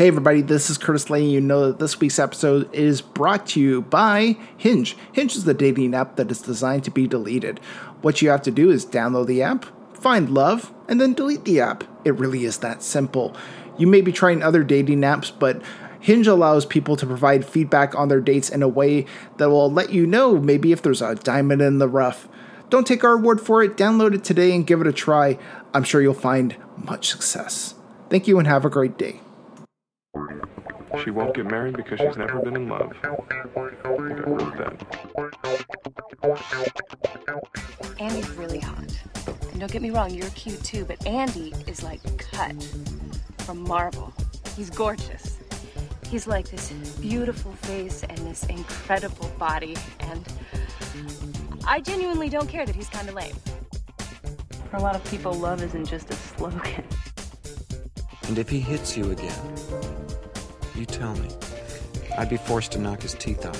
Hey, everybody, this is Curtis letting you know that this week's episode is brought to you by Hinge. Hinge is the dating app that is designed to be deleted. What you have to do is download the app, find love, and then delete the app. It really is that simple. You may be trying other dating apps, but Hinge allows people to provide feedback on their dates in a way that will let you know maybe if there's a diamond in the rough. Don't take our word for it, download it today and give it a try. I'm sure you'll find much success. Thank you and have a great day. She won't get married because she's never been in love. I think I wrote that. Andy's really hot. And don't get me wrong, you're cute too, but Andy is like cut from marble. He's gorgeous. He's like this beautiful face and this incredible body, and I genuinely don't care that he's kind of lame. For a lot of people, love isn't just a slogan. And if he hits you again, you tell me. I'd be forced to knock his teeth out.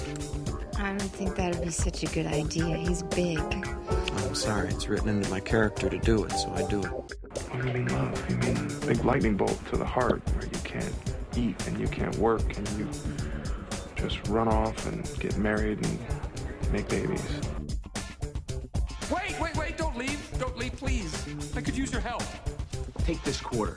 I don't think that would be such a good idea. He's big. Oh, I'm sorry. It's written into my character to do it, so I do it. What do you mean love? You mean big lightning bolt to the heart where you can't eat and you can't work and you just run off and get married and make babies. Wait, wait, wait, don't leave. Don't leave, please. I could use your help. Take this quarter.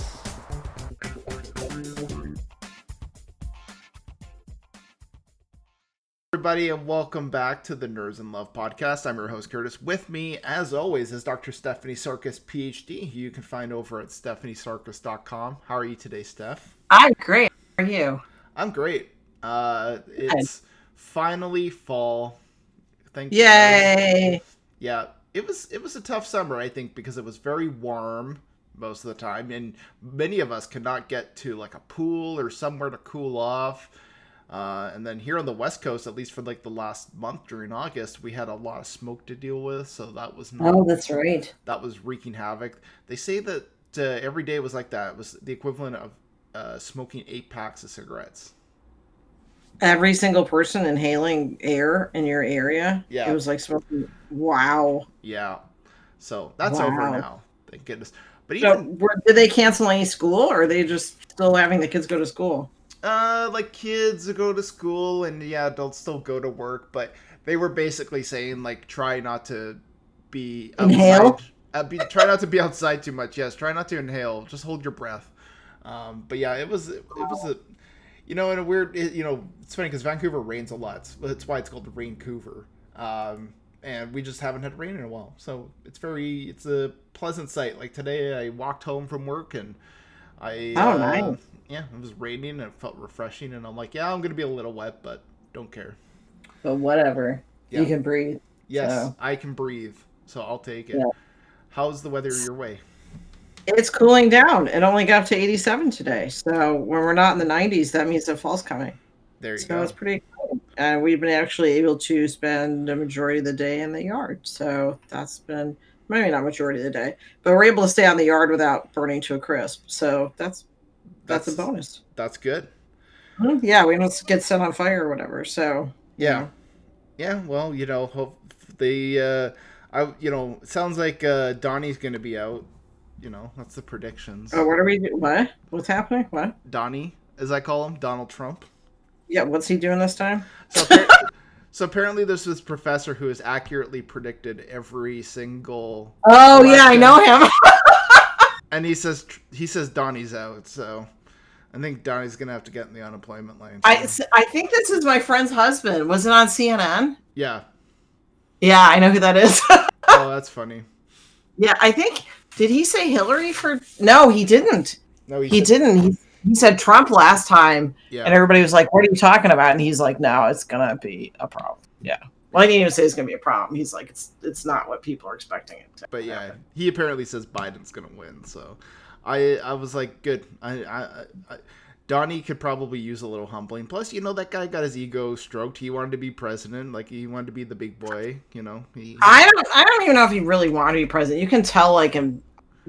Everybody, and welcome back to the Nerds in Love podcast. I'm your host, Curtis. With me, as always, is Dr. Stephanie Sarkis, PhD, who you can find over at stephaniesarkis.com. How are you today, Steph? I'm great. How are you? I'm great. Uh, it's Good. finally fall. Thank you. Yay! You. Yeah, it was it was a tough summer, I think, because it was very warm most of the time, and many of us could not get to like a pool or somewhere to cool off uh, and then here on the West Coast, at least for like the last month during August, we had a lot of smoke to deal with. So that was not, oh, that's right. That was wreaking havoc. They say that uh, every day was like that. It was the equivalent of uh, smoking eight packs of cigarettes. Every single person inhaling air in your area. Yeah, it was like smoking. Wow. Yeah. So that's wow. over now. Thank goodness. But even, so, were, did they cancel any school, or are they just still having the kids go to school? Uh, like kids go to school and yeah, adults still go to work, but they were basically saying like try not to be outside. inhale. Uh, be, try not to be outside too much. Yes, try not to inhale. Just hold your breath. Um, but yeah, it was it, it was a you know in a weird it, you know it's funny because Vancouver rains a lot. That's why it's called Vancouver. Um, and we just haven't had rain in a while, so it's very it's a pleasant sight. Like today, I walked home from work and I oh uh, nice yeah, it was raining and it felt refreshing. And I'm like, yeah, I'm gonna be a little wet, but don't care. But whatever, yeah. you can breathe. Yes, so. I can breathe, so I'll take it. Yeah. How's the weather your way? It's cooling down. It only got up to 87 today. So when we're not in the 90s, that means the fall's coming. There you so go. So it's pretty exciting. And we've been actually able to spend the majority of the day in the yard. So that's been maybe not majority of the day, but we're able to stay on the yard without burning to a crisp. So that's that's, that's a bonus. That's good. Mm-hmm. Yeah, we don't get set on fire or whatever. So yeah, know. yeah. Well, you know, hope the uh, I you know, sounds like uh, Donnie's going to be out. You know, that's the predictions. Oh, what are we? What? What's happening? What? Donnie, as I call him, Donald Trump. Yeah, what's he doing this time? So, apparently, so apparently, there's this professor who has accurately predicted every single. Oh yeah, I know him. and he says he says Donnie's out, so I think Donnie's gonna have to get in the unemployment line. I I think this is my friend's husband. Was it on CNN? Yeah. Yeah, I know who that is. oh, that's funny. Yeah, I think did he say Hillary for? No, he didn't. No, he, he didn't. He, he said Trump last time, yeah. and everybody was like, "What are you talking about?" And he's like, "No, it's gonna be a problem." Yeah. Well, I didn't even say it's going to be a problem. He's like, it's it's not what people are expecting it to. But yeah, happen. he apparently says Biden's going to win. So, I I was like, good. I, I, I Donnie could probably use a little humbling. Plus, you know, that guy got his ego stroked. He wanted to be president, like he wanted to be the big boy. You know, he, I don't. I don't even know if he really wanted to be president. You can tell, like him,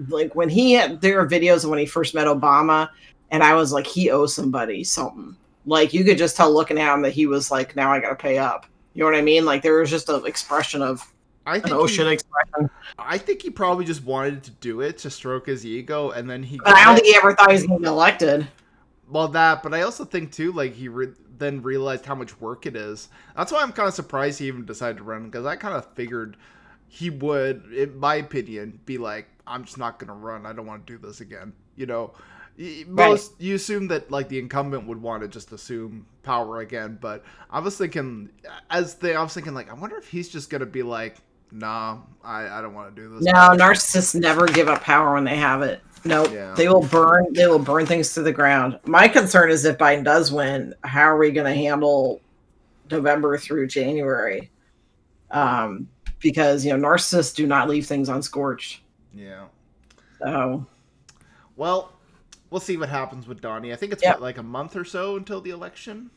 like when he had, there are videos of when he first met Obama, and I was like, he owes somebody something. Like you could just tell looking at him that he was like, now I got to pay up. You know what I mean? Like there was just an expression of I think an ocean he, expression. I think he probably just wanted to do it to stroke his ego, and then he. But I don't think he ever thought he was going to be elected. Well, that, but I also think too, like he re- then realized how much work it is. That's why I'm kind of surprised he even decided to run because I kind of figured he would, in my opinion, be like, I'm just not gonna run. I don't want to do this again. You know, most right. you assume that like the incumbent would want to just assume power again, but I was thinking as the I was thinking like I wonder if he's just gonna be like, nah, I I don't want to do this. No, narcissists never give up power when they have it. No, nope. yeah. they will burn. They will burn things to the ground. My concern is if Biden does win, how are we going to handle November through January? Um, because you know narcissists do not leave things unscorched. Yeah. So. Well, we'll see what happens with Donnie. I think it's yep. what, like a month or so until the election.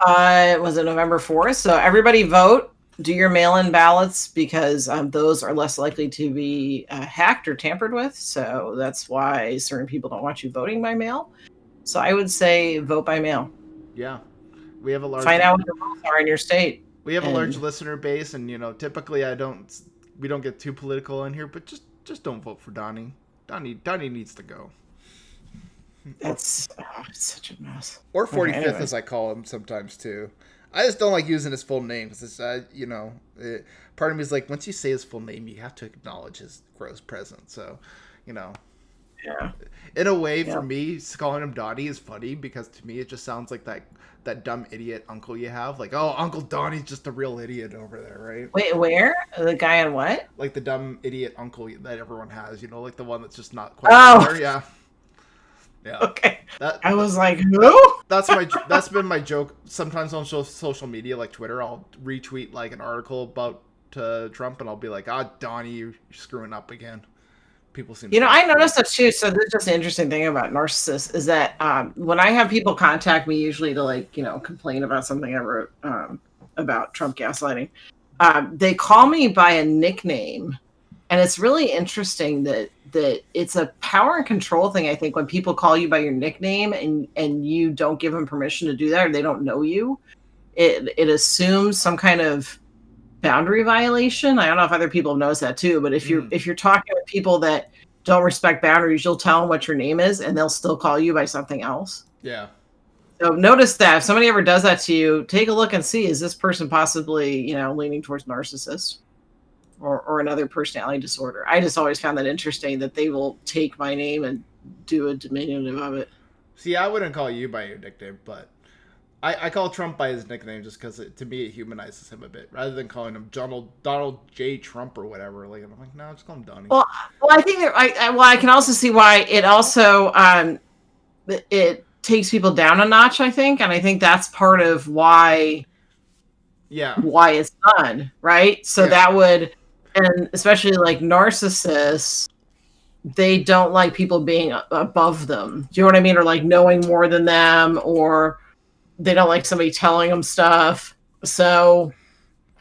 Uh, was it November fourth? So everybody vote do your mail-in ballots because um, those are less likely to be uh, hacked or tampered with. So that's why certain people don't want you voting by mail. So I would say vote by mail. Yeah, we have a large. Find out what the rules are in your state. We have and... a large listener base, and you know, typically I don't, we don't get too political in here, but just just don't vote for Donnie. Donnie Donnie needs to go. That's oh, such a mess. Or 45th, okay, as I call him sometimes too. I just don't like using his full name because it's, uh, you know, it, part of me is like, once you say his full name, you have to acknowledge his gross presence. So, you know, yeah. In a way, yeah. for me, calling him Donnie is funny because to me it just sounds like that that dumb idiot uncle you have. Like, oh, Uncle Donnie's just a real idiot over there, right? Wait, where the guy on what? Like the dumb idiot uncle that everyone has. You know, like the one that's just not quite oh. there. Yeah. Yeah. Okay. That, I was like, who? That's my. That's been my joke. Sometimes on social media, like Twitter, I'll retweet like an article about uh, Trump, and I'll be like, "Ah, Donnie, you're screwing up again." People seem. You know, I noticed that too. So this is just an interesting thing about narcissists is that um, when I have people contact me, usually to like you know complain about something I wrote um, about Trump gaslighting, um, they call me by a nickname and it's really interesting that that it's a power and control thing i think when people call you by your nickname and and you don't give them permission to do that or they don't know you it it assumes some kind of boundary violation. I don't know if other people have noticed that too but if you're mm. if you're talking with people that don't respect boundaries you'll tell them what your name is and they'll still call you by something else. Yeah. So notice that if somebody ever does that to you take a look and see is this person possibly you know leaning towards narcissist or, or another personality disorder. I just always found that interesting that they will take my name and do a diminutive of it. See, I wouldn't call you by your nickname, but I, I call Trump by his nickname just because to me it humanizes him a bit, rather than calling him Donald Donald J Trump or whatever. Like I'm like, no, just call him Donnie. Well, well, I think that I, I well, I can also see why it also um it, takes people down a notch. I think, and I think that's part of why yeah why it's done right. So yeah. that would and especially like narcissists they don't like people being above them. Do you know what i mean? Or like knowing more than them or they don't like somebody telling them stuff. So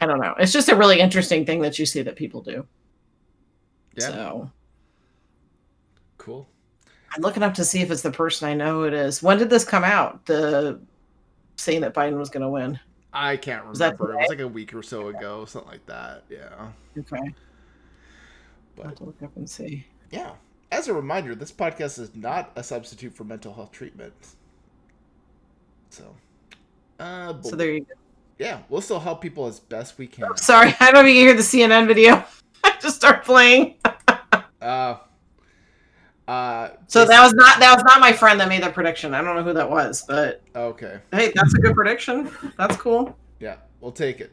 i don't know. It's just a really interesting thing that you see that people do. Yeah. So. Cool. I'm looking up to see if it's the person i know it is. When did this come out? The saying that biden was going to win I can't remember. It was like a week or so ago, something like that. Yeah. Okay. But, I'll have to look up and see. Yeah. As a reminder, this podcast is not a substitute for mental health treatment. So. Uh, so there you go. Yeah, we'll still help people as best we can. Oh, sorry, I don't even hear the CNN video. I just start playing. uh, uh, so that was not that was not my friend that made that prediction. I don't know who that was, but okay. Hey, that's a good prediction. That's cool. Yeah, we'll take it.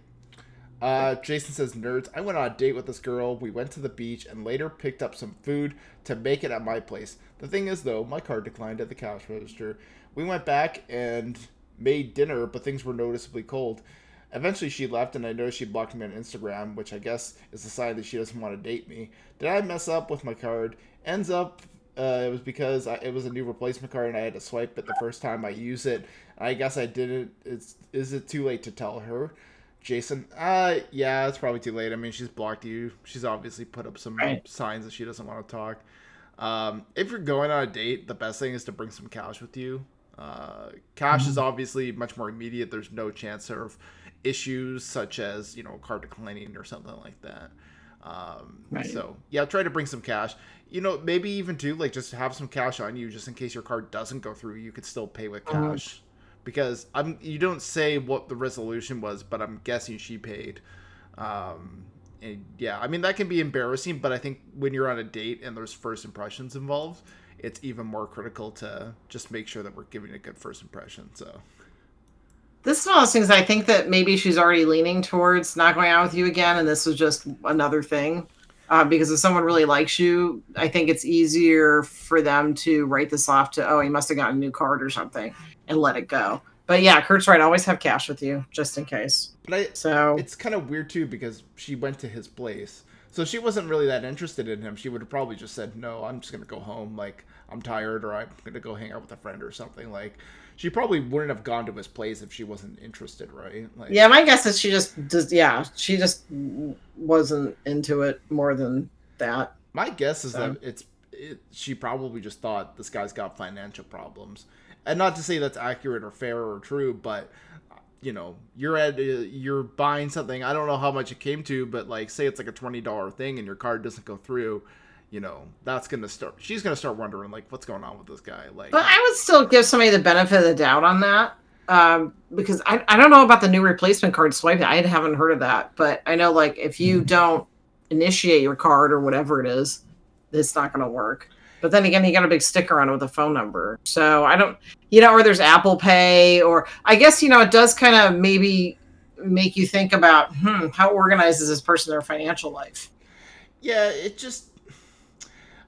Uh, Jason says, "Nerds, I went on a date with this girl. We went to the beach and later picked up some food to make it at my place. The thing is, though, my card declined at the cash register. We went back and made dinner, but things were noticeably cold. Eventually, she left, and I noticed she blocked me on Instagram, which I guess is a sign that she doesn't want to date me. Did I mess up with my card? Ends up Uh, it was because I, it was a new replacement card and I had to swipe it the first time I use it. I guess I didn't. It's is it too late to tell her, Jason? Uh, yeah, it's probably too late. I mean, she's blocked you. She's obviously put up some right. signs that she doesn't want to talk. Um, if you're going on a date, the best thing is to bring some cash with you. Uh, cash mm-hmm. is obviously much more immediate. There's no chance of issues such as you know card declining or something like that. Um, right. So yeah, try to bring some cash. You know, maybe even too like just have some cash on you just in case your card doesn't go through. You could still pay with uh-huh. cash because I'm. You don't say what the resolution was, but I'm guessing she paid. Um, and yeah, I mean that can be embarrassing, but I think when you're on a date and there's first impressions involved, it's even more critical to just make sure that we're giving a good first impression. So this is one of those things I think that maybe she's already leaning towards not going out with you again, and this was just another thing. Uh, because if someone really likes you, I think it's easier for them to write this off to, oh, he must have gotten a new card or something, and let it go. But yeah, Kurt's right. Always have cash with you just in case. But I, so it's kind of weird too because she went to his place, so she wasn't really that interested in him. She would have probably just said, "No, I'm just gonna go home. Like I'm tired, or I'm gonna go hang out with a friend or something." Like she probably wouldn't have gone to his place if she wasn't interested, right? Like, yeah, my guess is she just does. Yeah, she just wasn't into it more than that. My guess is so. that it's it, she probably just thought this guy's got financial problems, and not to say that's accurate or fair or true, but you know you're at you're buying something. I don't know how much it came to, but like say it's like a twenty dollar thing and your card doesn't go through you know that's gonna start she's gonna start wondering like what's going on with this guy like but i would still give somebody the benefit of the doubt on that um, because I, I don't know about the new replacement card swipe i haven't heard of that but i know like if you mm-hmm. don't initiate your card or whatever it is it's not gonna work. But then again he got a big sticker on it with a phone number. So i don't you know or there's apple pay or i guess you know it does kind of maybe make you think about hmm how organized is this person their financial life? Yeah it just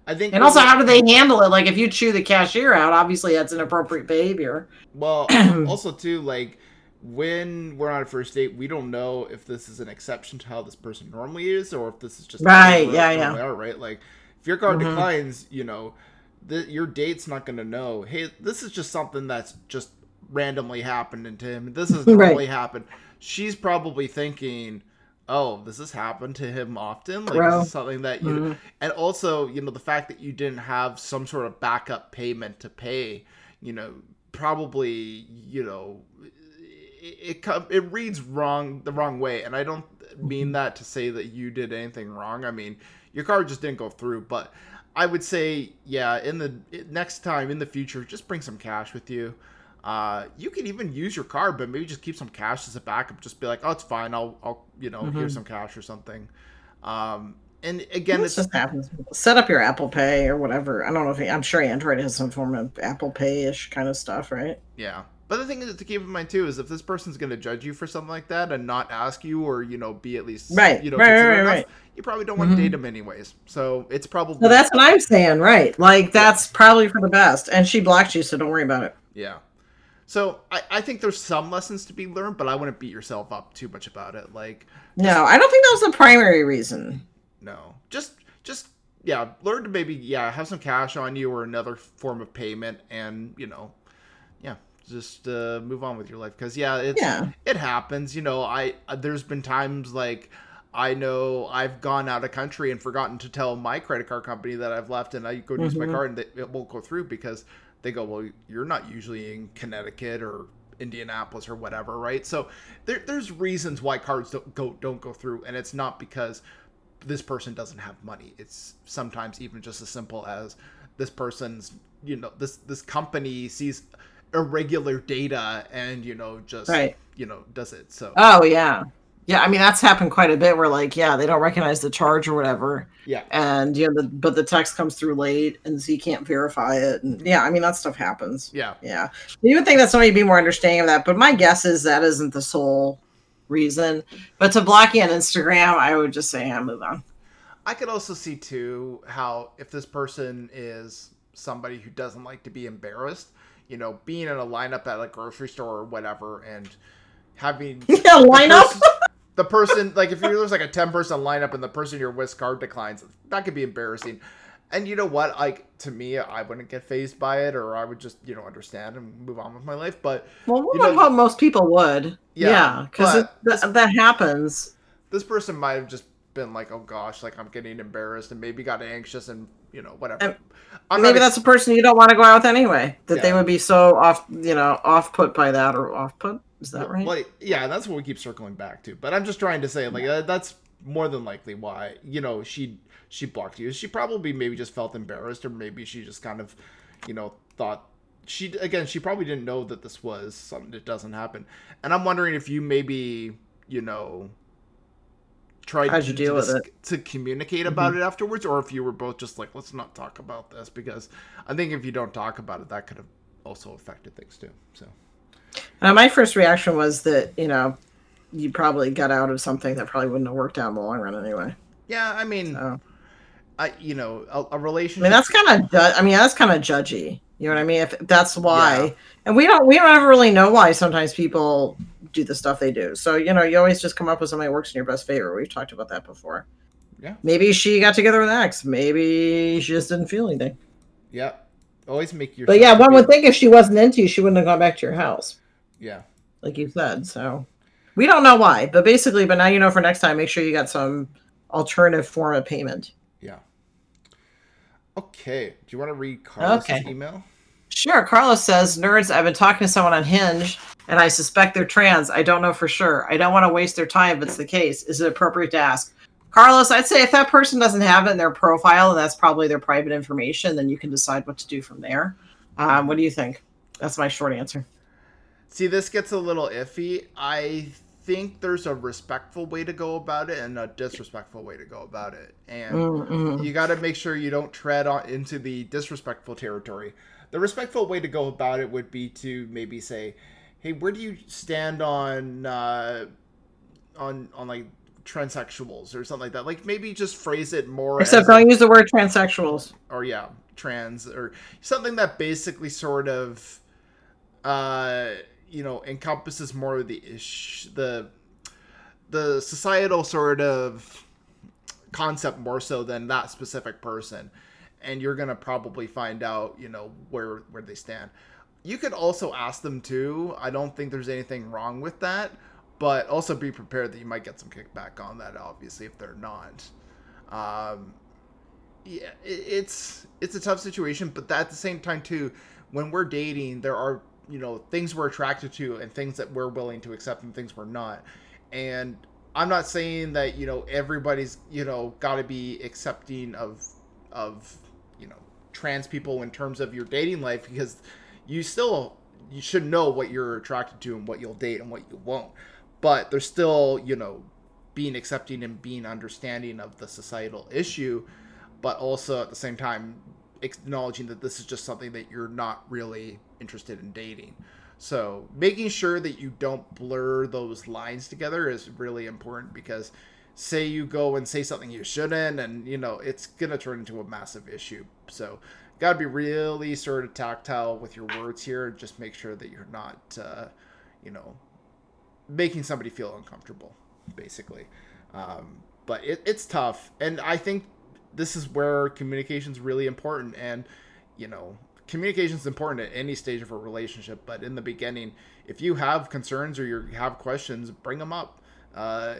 I think. And also, how do they handle it? Like, if you chew the cashier out, obviously that's an inappropriate behavior. Well, also too, like when we're on a first date, we don't know if this is an exception to how this person normally is, or if this is just right. Yeah, yeah. Are right. Like, if your card mm-hmm. declines, you know, your date's not going to know. Hey, this is just something that's just randomly happened to him. This has normally right. happened. She's probably thinking oh, does this happen to him often? Like, this is something that you, mm-hmm. and also, you know, the fact that you didn't have some sort of backup payment to pay, you know, probably, you know, it it, it reads wrong the wrong way, and I don't mean mm-hmm. that to say that you did anything wrong. I mean, your card just didn't go through, but I would say, yeah, in the next time in the future, just bring some cash with you. Uh, you can even use your card, but maybe just keep some cash as a backup. Just be like, oh, it's fine. I'll, I'll, you know, mm-hmm. here's some cash or something. Um, and again, this just happens. Set up your Apple Pay or whatever. I don't know if he, I'm sure Android has some form of Apple Pay ish kind of stuff, right? Yeah. But the thing is to keep in mind too is if this person's going to judge you for something like that and not ask you or you know be at least right, you know right, right, right, right. you probably don't want mm-hmm. to date him anyways. So it's probably well, that's what I'm saying, right? Like that's yeah. probably for the best. And she blocked you, so don't worry about it. Yeah. So I, I think there's some lessons to be learned, but I wouldn't beat yourself up too much about it. Like No, I don't think that was the primary reason. No. Just just yeah, learn to maybe yeah, have some cash on you or another form of payment and, you know, yeah, just uh, move on with your life because yeah, it's yeah. it happens, you know, I uh, there's been times like I know I've gone out of country and forgotten to tell my credit card company that I've left, and I go mm-hmm. use my mm-hmm. card and it won't go through because they go, well, you're not usually in Connecticut or Indianapolis or whatever, right? So there, there's reasons why cards don't go don't go through, and it's not because this person doesn't have money. It's sometimes even just as simple as this person's, you know, this this company sees irregular data and you know just right. you know does it. So oh yeah, yeah, I mean that's happened quite a bit. Where like, yeah, they don't recognize the charge or whatever. Yeah. And you know, the, but the text comes through late, and so you can't verify it. And yeah, I mean that stuff happens. Yeah. Yeah. You would think that somebody would be more understanding of that, but my guess is that isn't the sole reason. But to block you on Instagram, I would just say, I move on. I could also see too how if this person is somebody who doesn't like to be embarrassed, you know, being in a lineup at a grocery store or whatever, and having yeah lineup the person like if there's like a 10 person lineup and the person you're with card declines that could be embarrassing And you know what? Like to me, I wouldn't get fazed by it, or I would just you know understand and move on with my life. But well, you know, most people would. Yeah, because yeah, th- that happens. This person might have just been like, "Oh gosh, like I'm getting embarrassed," and maybe got anxious and you know whatever. maybe that's a person you don't want to go out with anyway. That yeah. they would be so off, you know, off put by that or off put. Is that right? Like, yeah, that's what we keep circling back to. But I'm just trying to say, like, uh, that's more than likely why you know she she blocked you. She probably maybe just felt embarrassed, or maybe she just kind of, you know, thought she again she probably didn't know that this was something that doesn't happen. And I'm wondering if you maybe you know tried How'd you to, deal with it? to communicate about mm-hmm. it afterwards, or if you were both just like, let's not talk about this because I think if you don't talk about it, that could have also affected things too. So, uh, my first reaction was that you know you probably got out of something that probably wouldn't have worked out in the long run anyway. Yeah, I mean, so. I you know a, a relationship. I mean, that's kind of ju- I mean that's kind of judgy. You know what I mean? If that's why, yeah. and we don't we don't ever really know why sometimes people do the stuff they do. So you know, you always just come up with somebody that works in your best favor. We've talked about that before. Yeah. Maybe she got together with X. Maybe she just didn't feel anything. Yeah. Always make your. But yeah, one would think if she wasn't into you, she wouldn't have gone back to your house. Yeah. Like you said, so we don't know why, but basically, but now you know for next time, make sure you got some alternative form of payment. Yeah. Okay. Do you want to read Carlos' okay. email? Sure. Carlos says, Nerds, I've been talking to someone on Hinge and I suspect they're trans. I don't know for sure. I don't want to waste their time if it's the case. Is it appropriate to ask? Carlos, I'd say if that person doesn't have it in their profile and that's probably their private information, then you can decide what to do from there. Um, what do you think? That's my short answer. See, this gets a little iffy. I think there's a respectful way to go about it and a disrespectful way to go about it. And mm-hmm. you got to make sure you don't tread on into the disrespectful territory. The respectful way to go about it would be to maybe say, "Hey, where do you stand on uh, on on like transsexuals or something like that?" Like maybe just phrase it more. Except don't use the word transsexuals. Or yeah, trans or something that basically sort of, uh, you know, encompasses more of the ish the the societal sort of concept more so than that specific person and you're gonna probably find out, you know, where where they stand. You could also ask them too. I don't think there's anything wrong with that, but also be prepared that you might get some kickback on that. Obviously, if they're not. Um, yeah, it, it's it's a tough situation, but at the same time too, when we're dating, there are you know things we're attracted to and things that we're willing to accept and things we're not. And I'm not saying that you know everybody's you know got to be accepting of of you know, trans people in terms of your dating life because you still you should know what you're attracted to and what you'll date and what you won't. But there's still, you know, being accepting and being understanding of the societal issue, but also at the same time acknowledging that this is just something that you're not really interested in dating. So making sure that you don't blur those lines together is really important because say you go and say something you shouldn't and you know it's gonna turn into a massive issue. So gotta be really sort of tactile with your words here and just make sure that you're not uh, you know making somebody feel uncomfortable basically. Um, but it, it's tough. And i think this is where communication is really important and you know communication is important at any stage of a relationship but in the beginning if you have concerns or you have questions bring them up uh,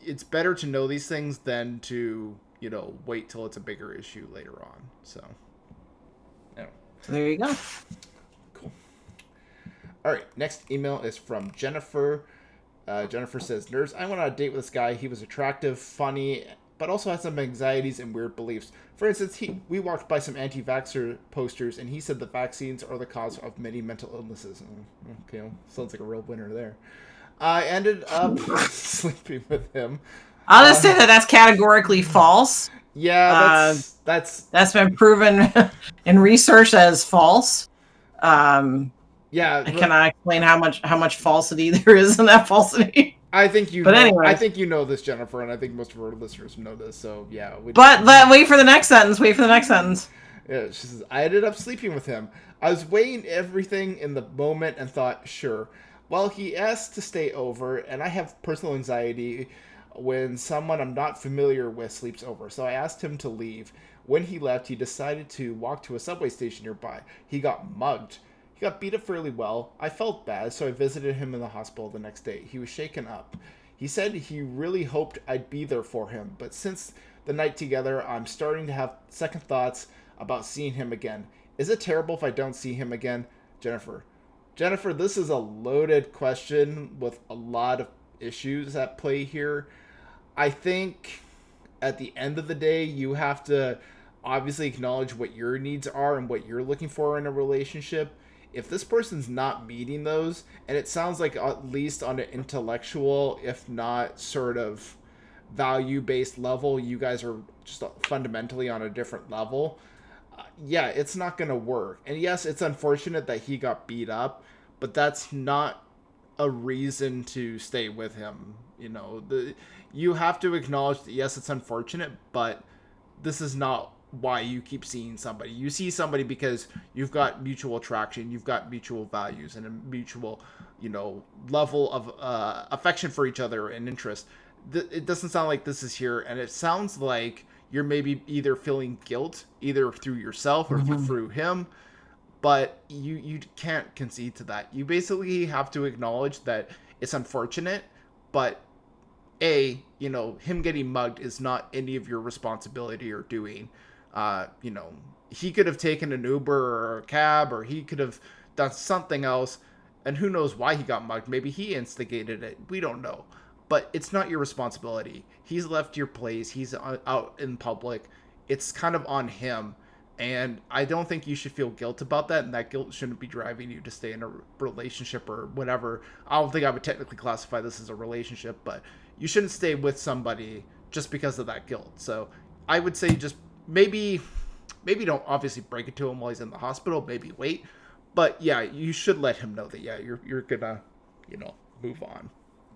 it's better to know these things than to you know wait till it's a bigger issue later on. So, yeah. there you go. Cool. All right, next email is from Jennifer. Uh, Jennifer says, "Nerds, I went on a date with this guy. He was attractive, funny, but also had some anxieties and weird beliefs. For instance, he we walked by some anti-vaxxer posters, and he said the vaccines are the cause of many mental illnesses. Oh, okay, well, sounds like a real winner there." I ended up sleeping with him. I'll just um, say that that's categorically false. Yeah, that's uh, that's that's been proven in research as false. Um, yeah, can I explain how much how much falsity there is in that falsity? I think you. But anyway, I think you know this, Jennifer, and I think most of our listeners know this. So yeah. But let wait for the next sentence. Wait for the next sentence. Yeah, she says I ended up sleeping with him. I was weighing everything in the moment and thought, sure, well, he asked to stay over, and I have personal anxiety when someone I'm not familiar with sleeps over, so I asked him to leave. When he left, he decided to walk to a subway station nearby. He got mugged. He got beat up fairly well. I felt bad, so I visited him in the hospital the next day. He was shaken up. He said he really hoped I'd be there for him, but since the night together, I'm starting to have second thoughts about seeing him again. Is it terrible if I don't see him again? Jennifer. Jennifer, this is a loaded question with a lot of issues at play here. I think at the end of the day, you have to obviously acknowledge what your needs are and what you're looking for in a relationship if this person's not meeting those, and it sounds like at least on an intellectual, if not sort of value based level, you guys are just fundamentally on a different level. Uh, yeah, it's not going to work. And yes, it's unfortunate that he got beat up, but that's not a reason to stay with him. You know, the you have to acknowledge that yes, it's unfortunate, but this is not why you keep seeing somebody. You see somebody because you've got mutual attraction, you've got mutual values, and a mutual, you know, level of uh, affection for each other and interest. it doesn't sound like this is here, and it sounds like you're maybe either feeling guilt, either through yourself or mm-hmm. through him. But you you can't concede to that. You basically have to acknowledge that it's unfortunate, but a you know him getting mugged is not any of your responsibility or doing uh, you know, he could have taken an Uber or a cab, or he could have done something else. And who knows why he got mugged? Maybe he instigated it. We don't know. But it's not your responsibility. He's left your place. He's out in public. It's kind of on him. And I don't think you should feel guilt about that. And that guilt shouldn't be driving you to stay in a relationship or whatever. I don't think I would technically classify this as a relationship, but you shouldn't stay with somebody just because of that guilt. So I would say just maybe maybe don't obviously break it to him while he's in the hospital. Maybe wait, but yeah, you should let him know that yeah, you're you're gonna you know move on.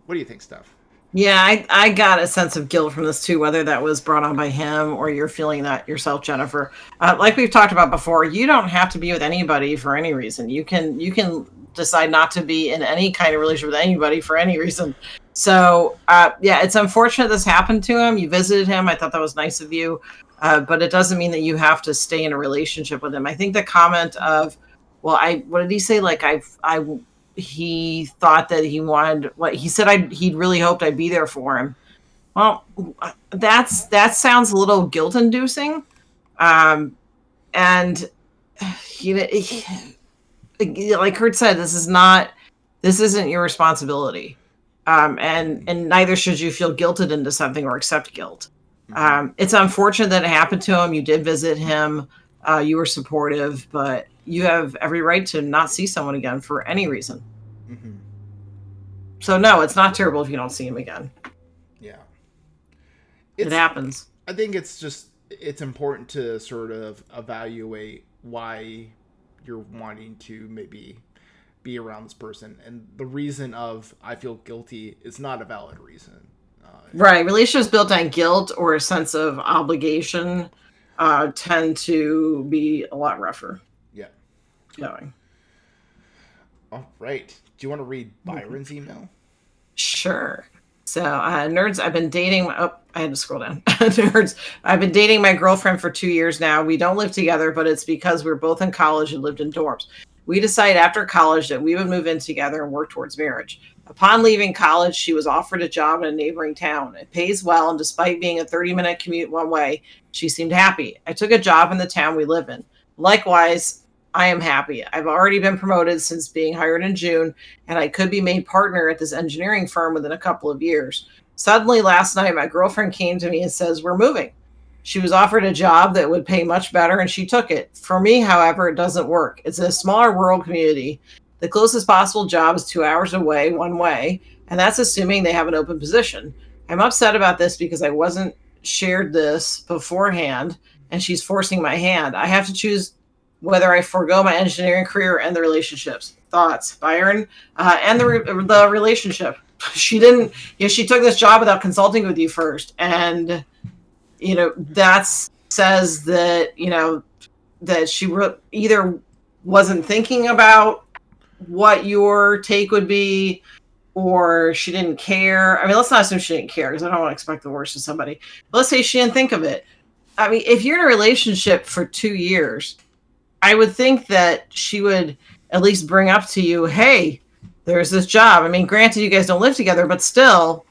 What do you think, Steph? Yeah, I, I got a sense of guilt from this too, whether that was brought on by him or you're feeling that yourself, Jennifer. Uh, like we've talked about before, you don't have to be with anybody for any reason. You can you can decide not to be in any kind of relationship with anybody for any reason. So uh, yeah, it's unfortunate this happened to him. You visited him. I thought that was nice of you. Uh, but it doesn't mean that you have to stay in a relationship with him. I think the comment of, well, I what did he say? Like I I he thought that he wanted what he said. I he really hoped I'd be there for him. Well, that's that sounds a little guilt inducing, um, and you know, like Kurt said, this is not this isn't your responsibility, um, and and neither should you feel guilted into something or accept guilt. Um, it's unfortunate that it happened to him. You did visit him. Uh, you were supportive, but you have every right to not see someone again for any reason. Mm-hmm. So no, it's not terrible if you don't see him again. Yeah, it's, it happens. I think it's just it's important to sort of evaluate why you're wanting to maybe be around this person, and the reason of I feel guilty is not a valid reason. Right. Relationships built on guilt or a sense of obligation uh, tend to be a lot rougher. Yeah. Going. All right. Do you want to read Byron's email? Sure. So, uh, nerds, I've been dating. Oh, I had to scroll down. nerds, I've been dating my girlfriend for two years now. We don't live together, but it's because we're both in college and lived in dorms. We decided after college that we would move in together and work towards marriage. Upon leaving college, she was offered a job in a neighboring town. It pays well, and despite being a 30 minute commute one way, she seemed happy. I took a job in the town we live in. Likewise, I am happy. I've already been promoted since being hired in June, and I could be made partner at this engineering firm within a couple of years. Suddenly, last night, my girlfriend came to me and says, We're moving. She was offered a job that would pay much better, and she took it. For me, however, it doesn't work. It's a smaller rural community, the closest possible job is two hours away, one way, and that's assuming they have an open position. I'm upset about this because I wasn't shared this beforehand, and she's forcing my hand. I have to choose whether I forego my engineering career and the relationships. Thoughts, Byron, uh, and the re- the relationship. She didn't. You know, she took this job without consulting with you first, and you know that says that you know that she re- either wasn't thinking about what your take would be or she didn't care. I mean, let's not assume she didn't care because I don't want to expect the worst of somebody. But let's say she didn't think of it. I mean, if you're in a relationship for two years, I would think that she would at least bring up to you, hey, there's this job. I mean, granted, you guys don't live together, but still,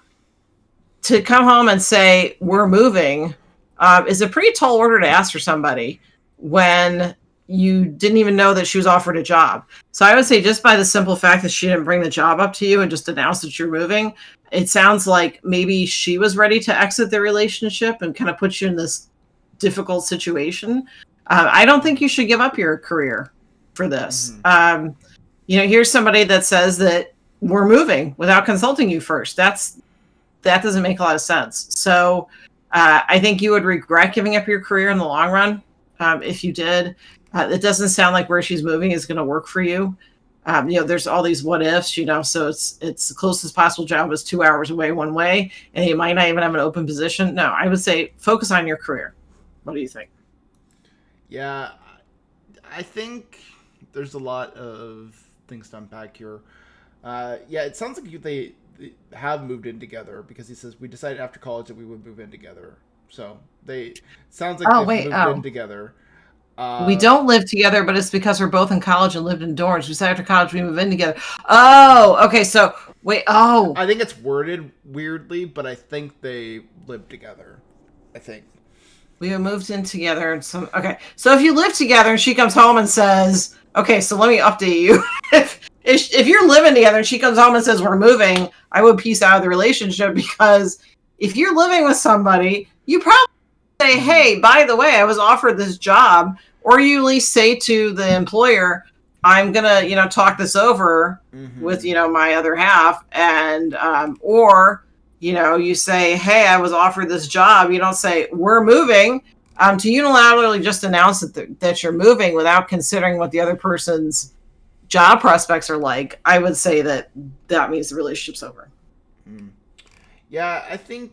to come home and say, we're moving uh, is a pretty tall order to ask for somebody when you didn't even know that she was offered a job. So I would say just by the simple fact that she didn't bring the job up to you and just announce that you're moving, it sounds like maybe she was ready to exit the relationship and kind of put you in this difficult situation. Uh, I don't think you should give up your career for this. Mm-hmm. Um, you know, here's somebody that says that we're moving without consulting you first. That's that doesn't make a lot of sense. So uh, I think you would regret giving up your career in the long run um, if you did. Uh, it doesn't sound like where she's moving is going to work for you. Um, you know, there's all these what ifs, you know, so it's it's the closest possible job is two hours away one way, and you might not even have an open position. No, I would say focus on your career. What do you think? Yeah, I think there's a lot of things to unpack here. Uh, yeah, it sounds like they, they have moved in together because he says we decided after college that we would move in together. So they sounds like oh, wait, moved oh. in together. Uh, we don't live together, but it's because we're both in college and lived in dorms. We said after college we move in together. Oh, okay. So wait. Oh, I think it's worded weirdly, but I think they live together. I think we moved in together. And some okay. So if you live together and she comes home and says, "Okay, so let me update you," if, if if you're living together and she comes home and says we're moving, I would piece out of the relationship because if you're living with somebody, you probably say, "Hey, by the way, I was offered this job." Or you at least say to the employer i'm gonna you know talk this over mm-hmm. with you know my other half and um, or you know you say hey i was offered this job you don't say we're moving um, to unilaterally just announce that, th- that you're moving without considering what the other person's job prospects are like i would say that that means the relationship's over mm. yeah i think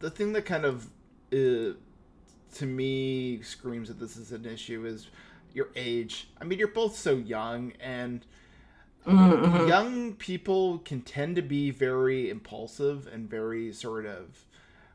the thing that kind of uh, to me screams that this is an issue is your age. I mean, you're both so young, and mm-hmm. young people can tend to be very impulsive and very sort of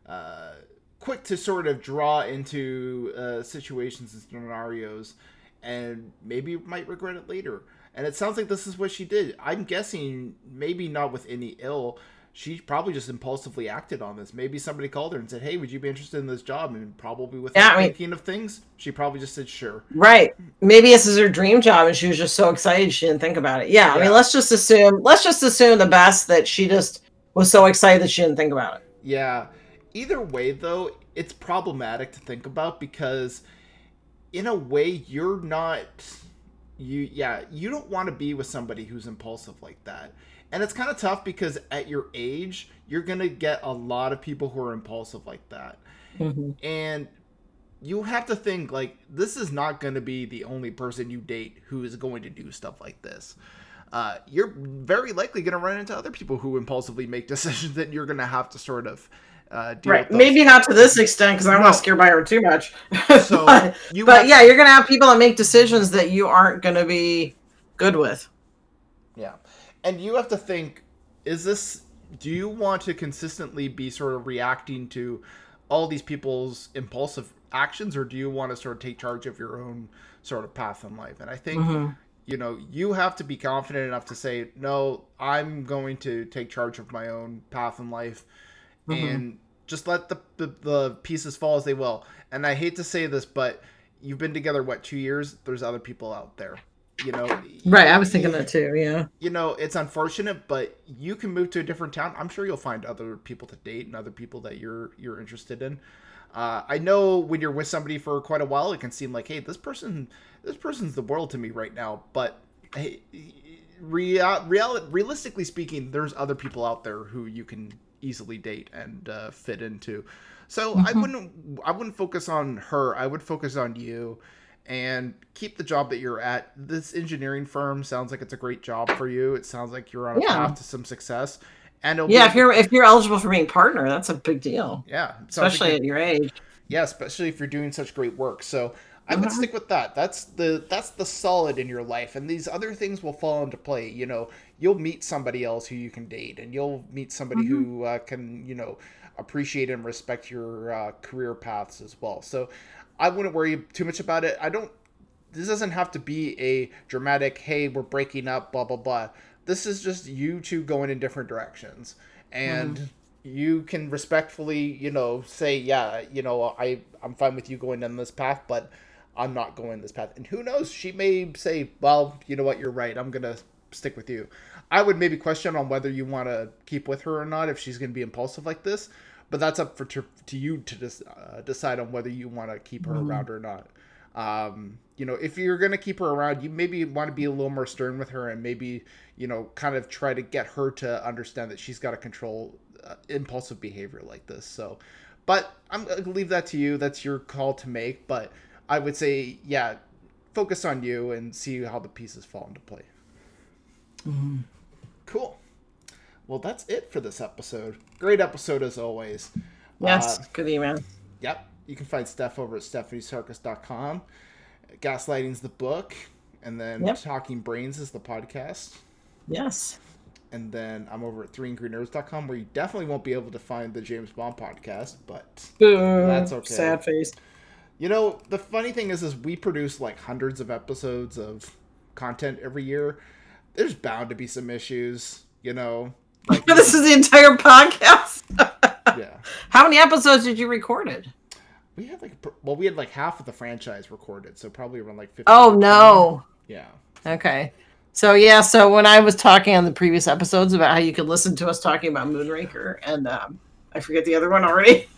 uh, quick to sort of draw into uh, situations and scenarios, and maybe might regret it later. And it sounds like this is what she did. I'm guessing maybe not with any ill, she probably just impulsively acted on this. Maybe somebody called her and said, "Hey, would you be interested in this job?" And probably with yeah, thinking I mean, of things, she probably just said, "Sure." Right. Maybe this is her dream job, and she was just so excited she didn't think about it. Yeah. yeah. I mean, let's just assume. Let's just assume the best that she just was so excited that she didn't think about it. Yeah. Either way, though, it's problematic to think about because, in a way, you're not. You yeah, you don't want to be with somebody who's impulsive like that and it's kind of tough because at your age, you're going to get a lot of people who are impulsive like that. Mm-hmm. And you have to think like this is not going to be the only person you date who is going to do stuff like this. Uh, you're very likely going to run into other people who impulsively make decisions that you're going to have to sort of uh, right. Maybe not to this extent because I don't no. want to scare by her too much. So but, but yeah, you're going to have people that make decisions that you aren't going to be good with. Yeah and you have to think is this do you want to consistently be sort of reacting to all these people's impulsive actions or do you want to sort of take charge of your own sort of path in life and i think mm-hmm. you know you have to be confident enough to say no i'm going to take charge of my own path in life mm-hmm. and just let the, the, the pieces fall as they will. And i hate to say this but you've been together what two years? There's other people out there you know? Right i was thinking that too yeah. You know it's unfortunate but you can move to a different town. I'm sure you'll find other people to date and other people that you're you're interested in. Uh, i know when you're with somebody for quite a while it can seem like hey this person this person's the world to me right now. But hey real, real realistically speaking there's other people out there who you can easily date and uh, fit into so mm-hmm. i wouldn't i wouldn't focus on her i would focus on you and keep the job that you're at. This engineering firm sounds like it's a great job for you. It sounds like you're on a yeah. path to some success. And yeah, if you're if you're eligible for being partner, that's a big deal. Yeah, especially like at your age. Yeah, especially if you're doing such great work. So I would mm-hmm. stick with that. That's the that's the solid in your life, and these other things will fall into play. You know, you'll meet somebody else who you can date, and you'll meet somebody mm-hmm. who uh, can you know appreciate and respect your uh, career paths as well. So I wouldn't worry too much about it. I don't. This doesn't have to be a dramatic. Hey, we're breaking up. Blah blah blah. This is just you two going in different directions, and. Mm you can respectfully, you know, say, yeah, you know, I I'm fine with you going down this path, but I'm not going this path. And who knows? She may say, well, you know what, you're right. I'm gonna stick with you. I would maybe question on whether you want to keep with her or not if she's gonna be impulsive like this. But that's up for to, to you to uh, decide on whether you want to keep her mm-hmm. around or not. Um, you know, if you're gonna keep her around, you maybe want to be a little more stern with her and maybe you know kind of try to get her to understand that she's got to control uh, impulsive behavior like this. So, but I'm gonna leave that to you. That's your call to make. But I would say, yeah, focus on you and see how the pieces fall into play. Mm-hmm. Cool. Well, that's it for this episode. Great episode as always. Yes, uh, good email. Yep. You can find Steph over at stephaniesarkis.com. Gaslighting's the book, and then yep. Talking Brains is the podcast. Yes and then I'm over at 3angrynerds.com where you definitely won't be able to find the James Bond podcast, but that's okay. Sad face. You know, the funny thing is, is we produce like hundreds of episodes of content every year. There's bound to be some issues, you know. Like, this is the entire podcast. yeah. How many episodes did you recorded? We had like well, we had like half of the franchise recorded, so probably around like 50. Oh no. Yeah. Okay. So yeah, so when I was talking on the previous episodes about how you could listen to us talking about Moonraker, and um, I forget the other one already.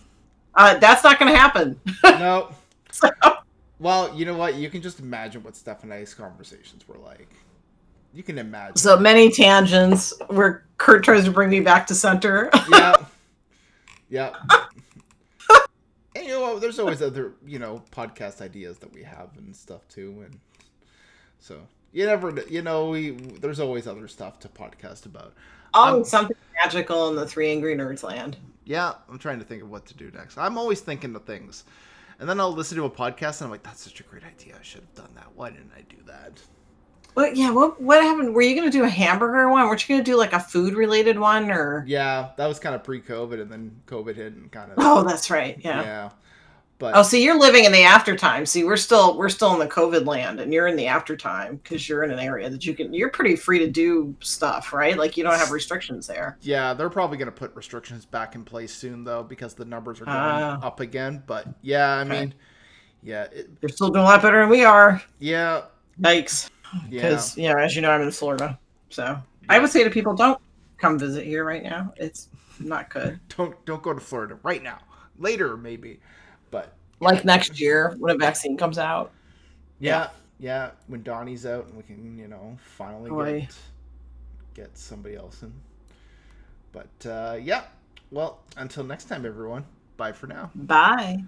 Uh, that's not going to happen. no. so. Well, you know what? You can just imagine what Steph and I's conversations were like. You can imagine. So many tangents where Kurt tries to bring me back to center. yeah. Yeah. and you know? There's always other, you know, podcast ideas that we have and stuff too, and so you never you know we there's always other stuff to podcast about oh um, something magical in the three angry nerds land yeah i'm trying to think of what to do next i'm always thinking of things and then i'll listen to a podcast and i'm like that's such a great idea i should have done that why didn't i do that well, yeah. What what happened? Were you going to do a hamburger one? Weren't you going to do like a food related one, or? Yeah, that was kind of pre-COVID, and then COVID hit and kind of. Oh, that's right. Yeah. Yeah. But oh, so you're living in the after time. See, we're still we're still in the COVID land, and you're in the after time because you're in an area that you can. You're pretty free to do stuff, right? Like you don't have restrictions there. Yeah, they're probably going to put restrictions back in place soon, though, because the numbers are going uh, up again. But yeah, I okay. mean, yeah, it, you're still doing a lot better than we are. Yeah. Yikes. Because yeah. you know, as you know, I'm in Florida, so yeah. I would say to people, don't come visit here right now. It's not good. don't don't go to Florida right now. Later, maybe. But like next year when a vaccine comes out. Yeah, yeah. When Donnie's out and we can, you know, finally Boy. get get somebody else in. But uh, yeah. Well, until next time, everyone. Bye for now. Bye.